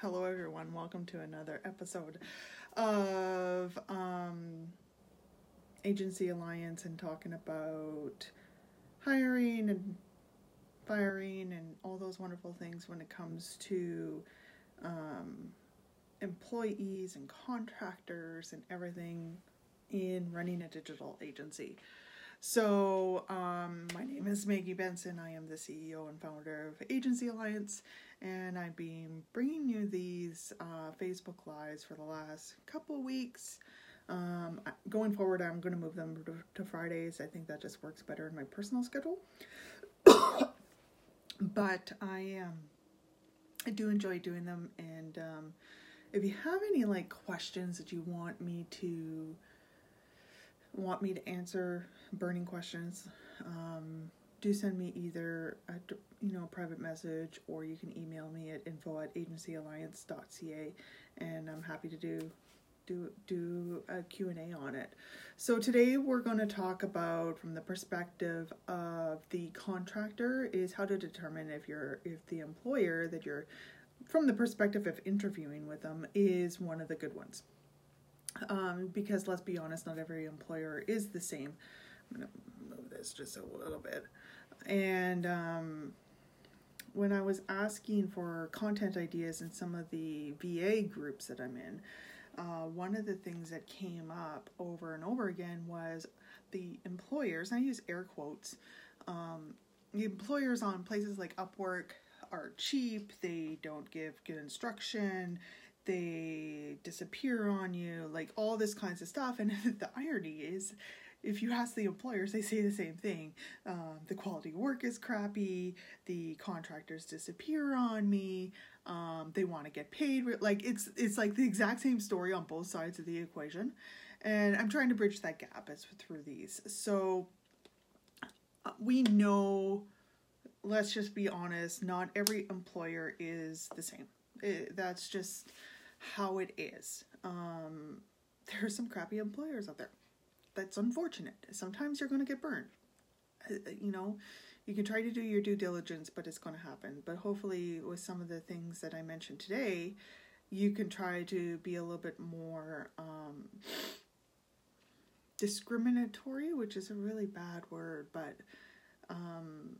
hello everyone. Welcome to another episode of um, Agency Alliance and talking about hiring and firing and all those wonderful things when it comes to um, employees and contractors and everything in running a digital agency. So, um, my name is Maggie Benson. I am the CEO and founder of Agency Alliance, and I've been bringing you these uh, Facebook Lives for the last couple weeks. Um, going forward, I'm going to move them to, to Fridays. I think that just works better in my personal schedule. but I um, I do enjoy doing them, and um, if you have any like questions that you want me to want me to answer burning questions, um, do send me either a you know private message or you can email me at info at agencyalliance.ca and I'm happy to do do do a Q&A on it. So today we're going to talk about from the perspective of the contractor is how to determine if you're if the employer that you're from the perspective of interviewing with them is one of the good ones um, because let's be honest, not every employer is the same. I'm to move this just a little bit. And um, when I was asking for content ideas in some of the VA groups that I'm in, uh, one of the things that came up over and over again was the employers, I use air quotes, um, the employers on places like Upwork are cheap, they don't give good instruction, they disappear on you, like all this kinds of stuff. And the irony is, if you ask the employers, they say the same thing. Um, the quality of work is crappy. The contractors disappear on me. Um, they want to get paid. Like it's it's like the exact same story on both sides of the equation, and I'm trying to bridge that gap as through these. So uh, we know. Let's just be honest. Not every employer is the same. It, that's just how it is. Um, there are some crappy employers out there. That's unfortunate. Sometimes you're going to get burned. Uh, uh, you know, you can try to do your due diligence, but it's going to happen. But hopefully, with some of the things that I mentioned today, you can try to be a little bit more um, discriminatory, which is a really bad word, but um,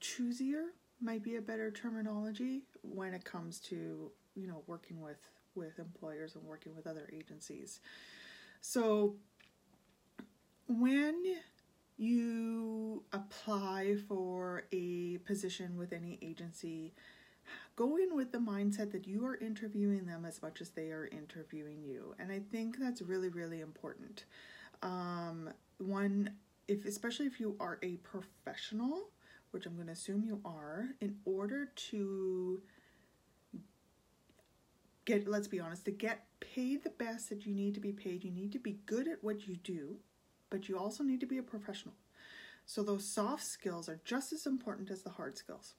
choosier might be a better terminology when it comes to you know working with with employers and working with other agencies. So when you apply for a position with any agency go in with the mindset that you are interviewing them as much as they are interviewing you. And i think that's really really important. Um, one if especially if you are a professional which i'm going to assume you are in order to get let's be honest to get paid the best that you need to be paid you need to be good at what you do but you also need to be a professional. So those soft skills are just as important as the hard skills.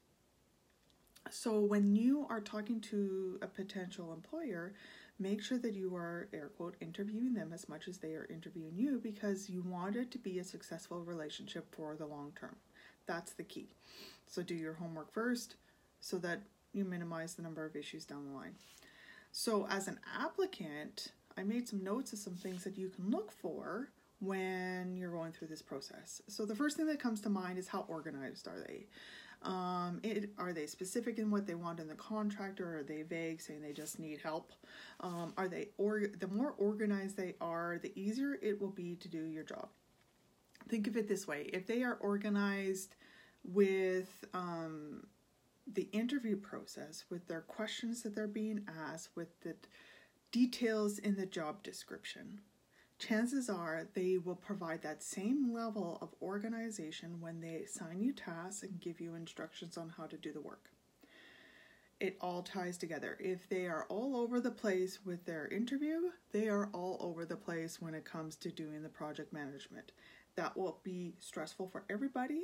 So when you are talking to a potential employer make sure that you are air quote interviewing them as much as they are interviewing you because you want it to be a successful relationship for the long term. That's the key. So do your homework first so that you minimize the number of issues down the line so, as an applicant, I made some notes of some things that you can look for when you're going through this process. So, the first thing that comes to mind is how organized are they? Um, it, are they specific in what they want in the contract, or are they vague, saying they just need help? Um, are they or the more organized they are, the easier it will be to do your job. Think of it this way: if they are organized with um, the interview process with their questions that they're being asked, with the details in the job description, chances are they will provide that same level of organization when they assign you tasks and give you instructions on how to do the work. It all ties together. If they are all over the place with their interview, they are all over the place when it comes to doing the project management. That will be stressful for everybody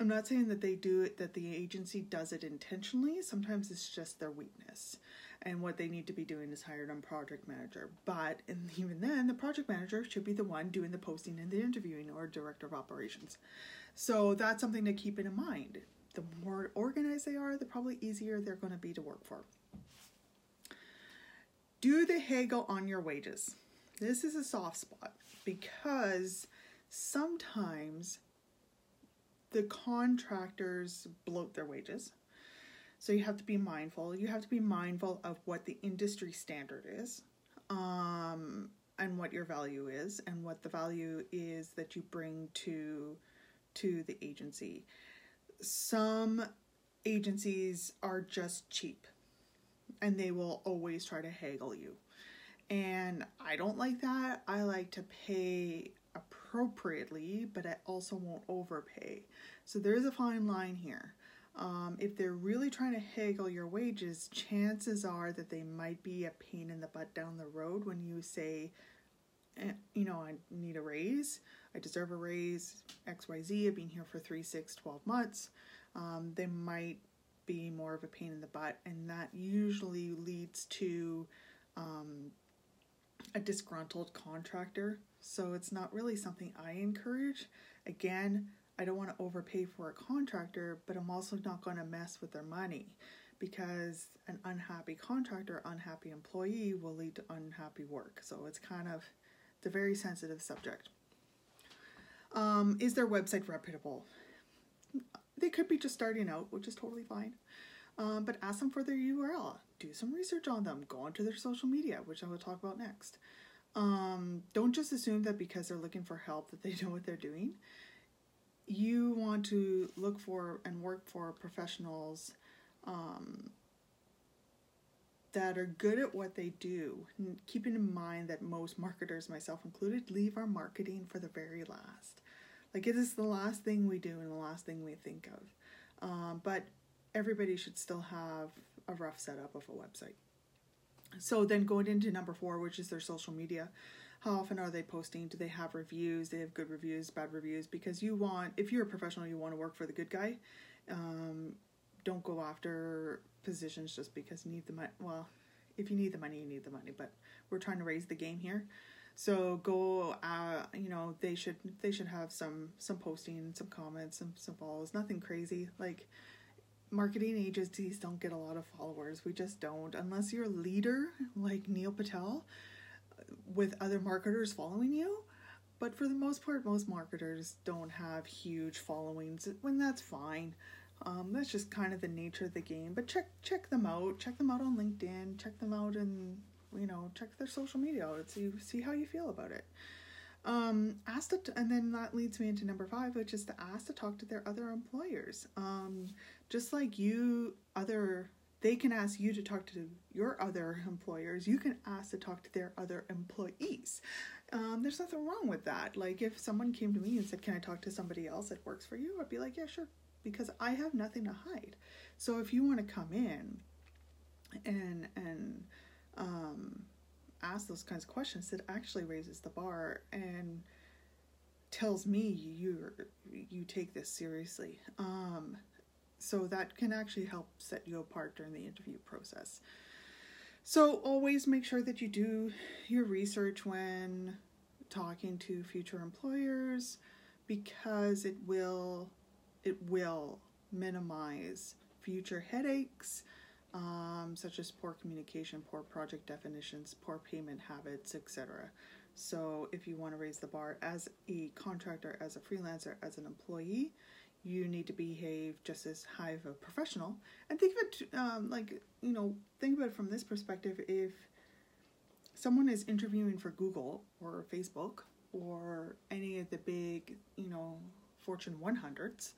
I'm not saying that they do it, that the agency does it intentionally. Sometimes it's just their weakness. And what they need to be doing is hired on project manager. But and even then, the project manager should be the one doing the posting and the interviewing or director of operations. So that's something to keep in mind. the more organized they are, the probably easier they're going to be to work for. Do they haggle on your wages? This is a soft spot because sometimes the contractors bloat their wages. So you have to be mindful. You have to be mindful of what the industry standard is. Um, and what your value is and what the value is that you bring to to the agency. Some agencies are just cheap and they will always try to haggle you. And I don't like that. I like to pay appropriately, but I also won't overpay. So there's a fine line here. Um, if they're really trying to haggle your wages, chances are that they might be a pain in the butt down the road when you say, eh, you know, I need a raise, I deserve a raise, XYZ, I've been here for three, six, 12 months. Um, they might be more of a pain in the butt, and that usually leads to um, a disgruntled contractor. So it's not really something I encourage. Again, I don't want to overpay for a contractor, but I'm also not going to mess with their money because an unhappy contractor, unhappy employee will lead to unhappy work. So it's kind of a very sensitive subject. Um, is their website reputable? They could be just starting out, which is totally fine. Um, but ask them for their URL. Do some research on them. Go onto their social media, which I will talk about next. Um, don't just assume that because they're looking for help that they know what they're doing you want to look for and work for professionals um, that are good at what they do, keeping in mind that most marketers, myself included, leave our marketing for the very last. Like it is the last thing we do and the last thing we think of. Um, but everybody should still have a rough setup of a website. So then going into number four, which is their social media how often are they posting? Do they have reviews? They have good reviews bad reviews? Because you want if you're a professional you want to work for the good guy. Um, don't go after positions just because you need the money well if you need the money you need the money but we're trying to raise the game here. So go uh you know they should they should have some some posting some comments some some follows nothing crazy. Like marketing agencies don't get a lot of followers we just don't unless you're a leader like neil patel with other marketers following you. But for the most part, most marketers don't have huge followings, when that's fine. Um, that's just kind of the nature of the game. But check check them out. Check them out on LinkedIn. Check them out and you know check their social media out. See see how you feel about it. Um, ask to, and then that leads me into number five, which is to ask to talk to their other employers. Um, just like you, other they can ask you to talk to your other employers. You can ask to talk to their other employees. Um, there's nothing wrong with that. Like if someone came to me and said, "Can I talk to somebody else that works for you?" I'd be like, "Yeah, sure," because I have nothing to hide. So if you want to come in and and um, ask those kinds of questions, it actually raises the bar and tells me you you take this seriously. Um, so that can actually help set you apart during the interview process. So always make sure that you do your research when talking to future employers because it will it will minimize future headaches um, such as poor communication, poor project definitions, poor payment habits, etc. So if you want to raise the bar as a contractor, as a freelancer, as an employee, you need to behave just as high of a professional. And think of it um, like, you know, think about it from this perspective. If someone is interviewing for Google or Facebook or any of the big, you know, Fortune 100s,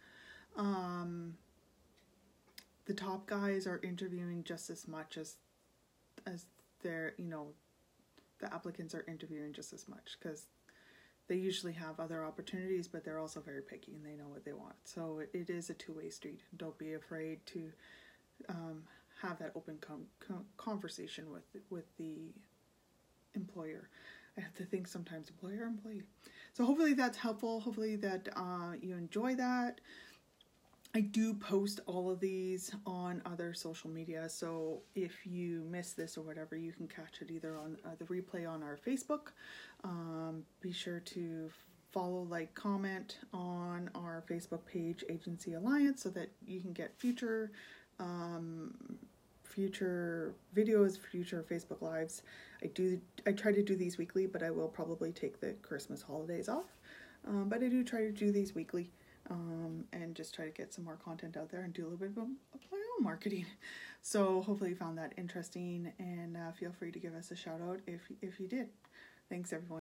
um, the top guys are interviewing just as much as as their, you know, the applicants are interviewing just as much because they usually have other opportunities, but they're also very picky and they know what they want. So it is a two way street. Don't be afraid to um, have that open com- conversation with with the employer. I have to think sometimes employer employee. So hopefully that's helpful. Hopefully that uh, you enjoy that. I do post all of these on other social media, so if you miss this or whatever, you can catch it either on uh, the replay on our Facebook. Um, be sure to follow, like, comment on our Facebook page, Agency Alliance, so that you can get future um, future videos, future Facebook lives. I do I try to do these weekly, but I will probably take the Christmas holidays off. Um, but I do try to do these weekly um, and just try to get some more content out there and do a little bit of my own marketing. So hopefully you found that interesting and uh, feel free to give us a shout out if if you did. Thanks everyone.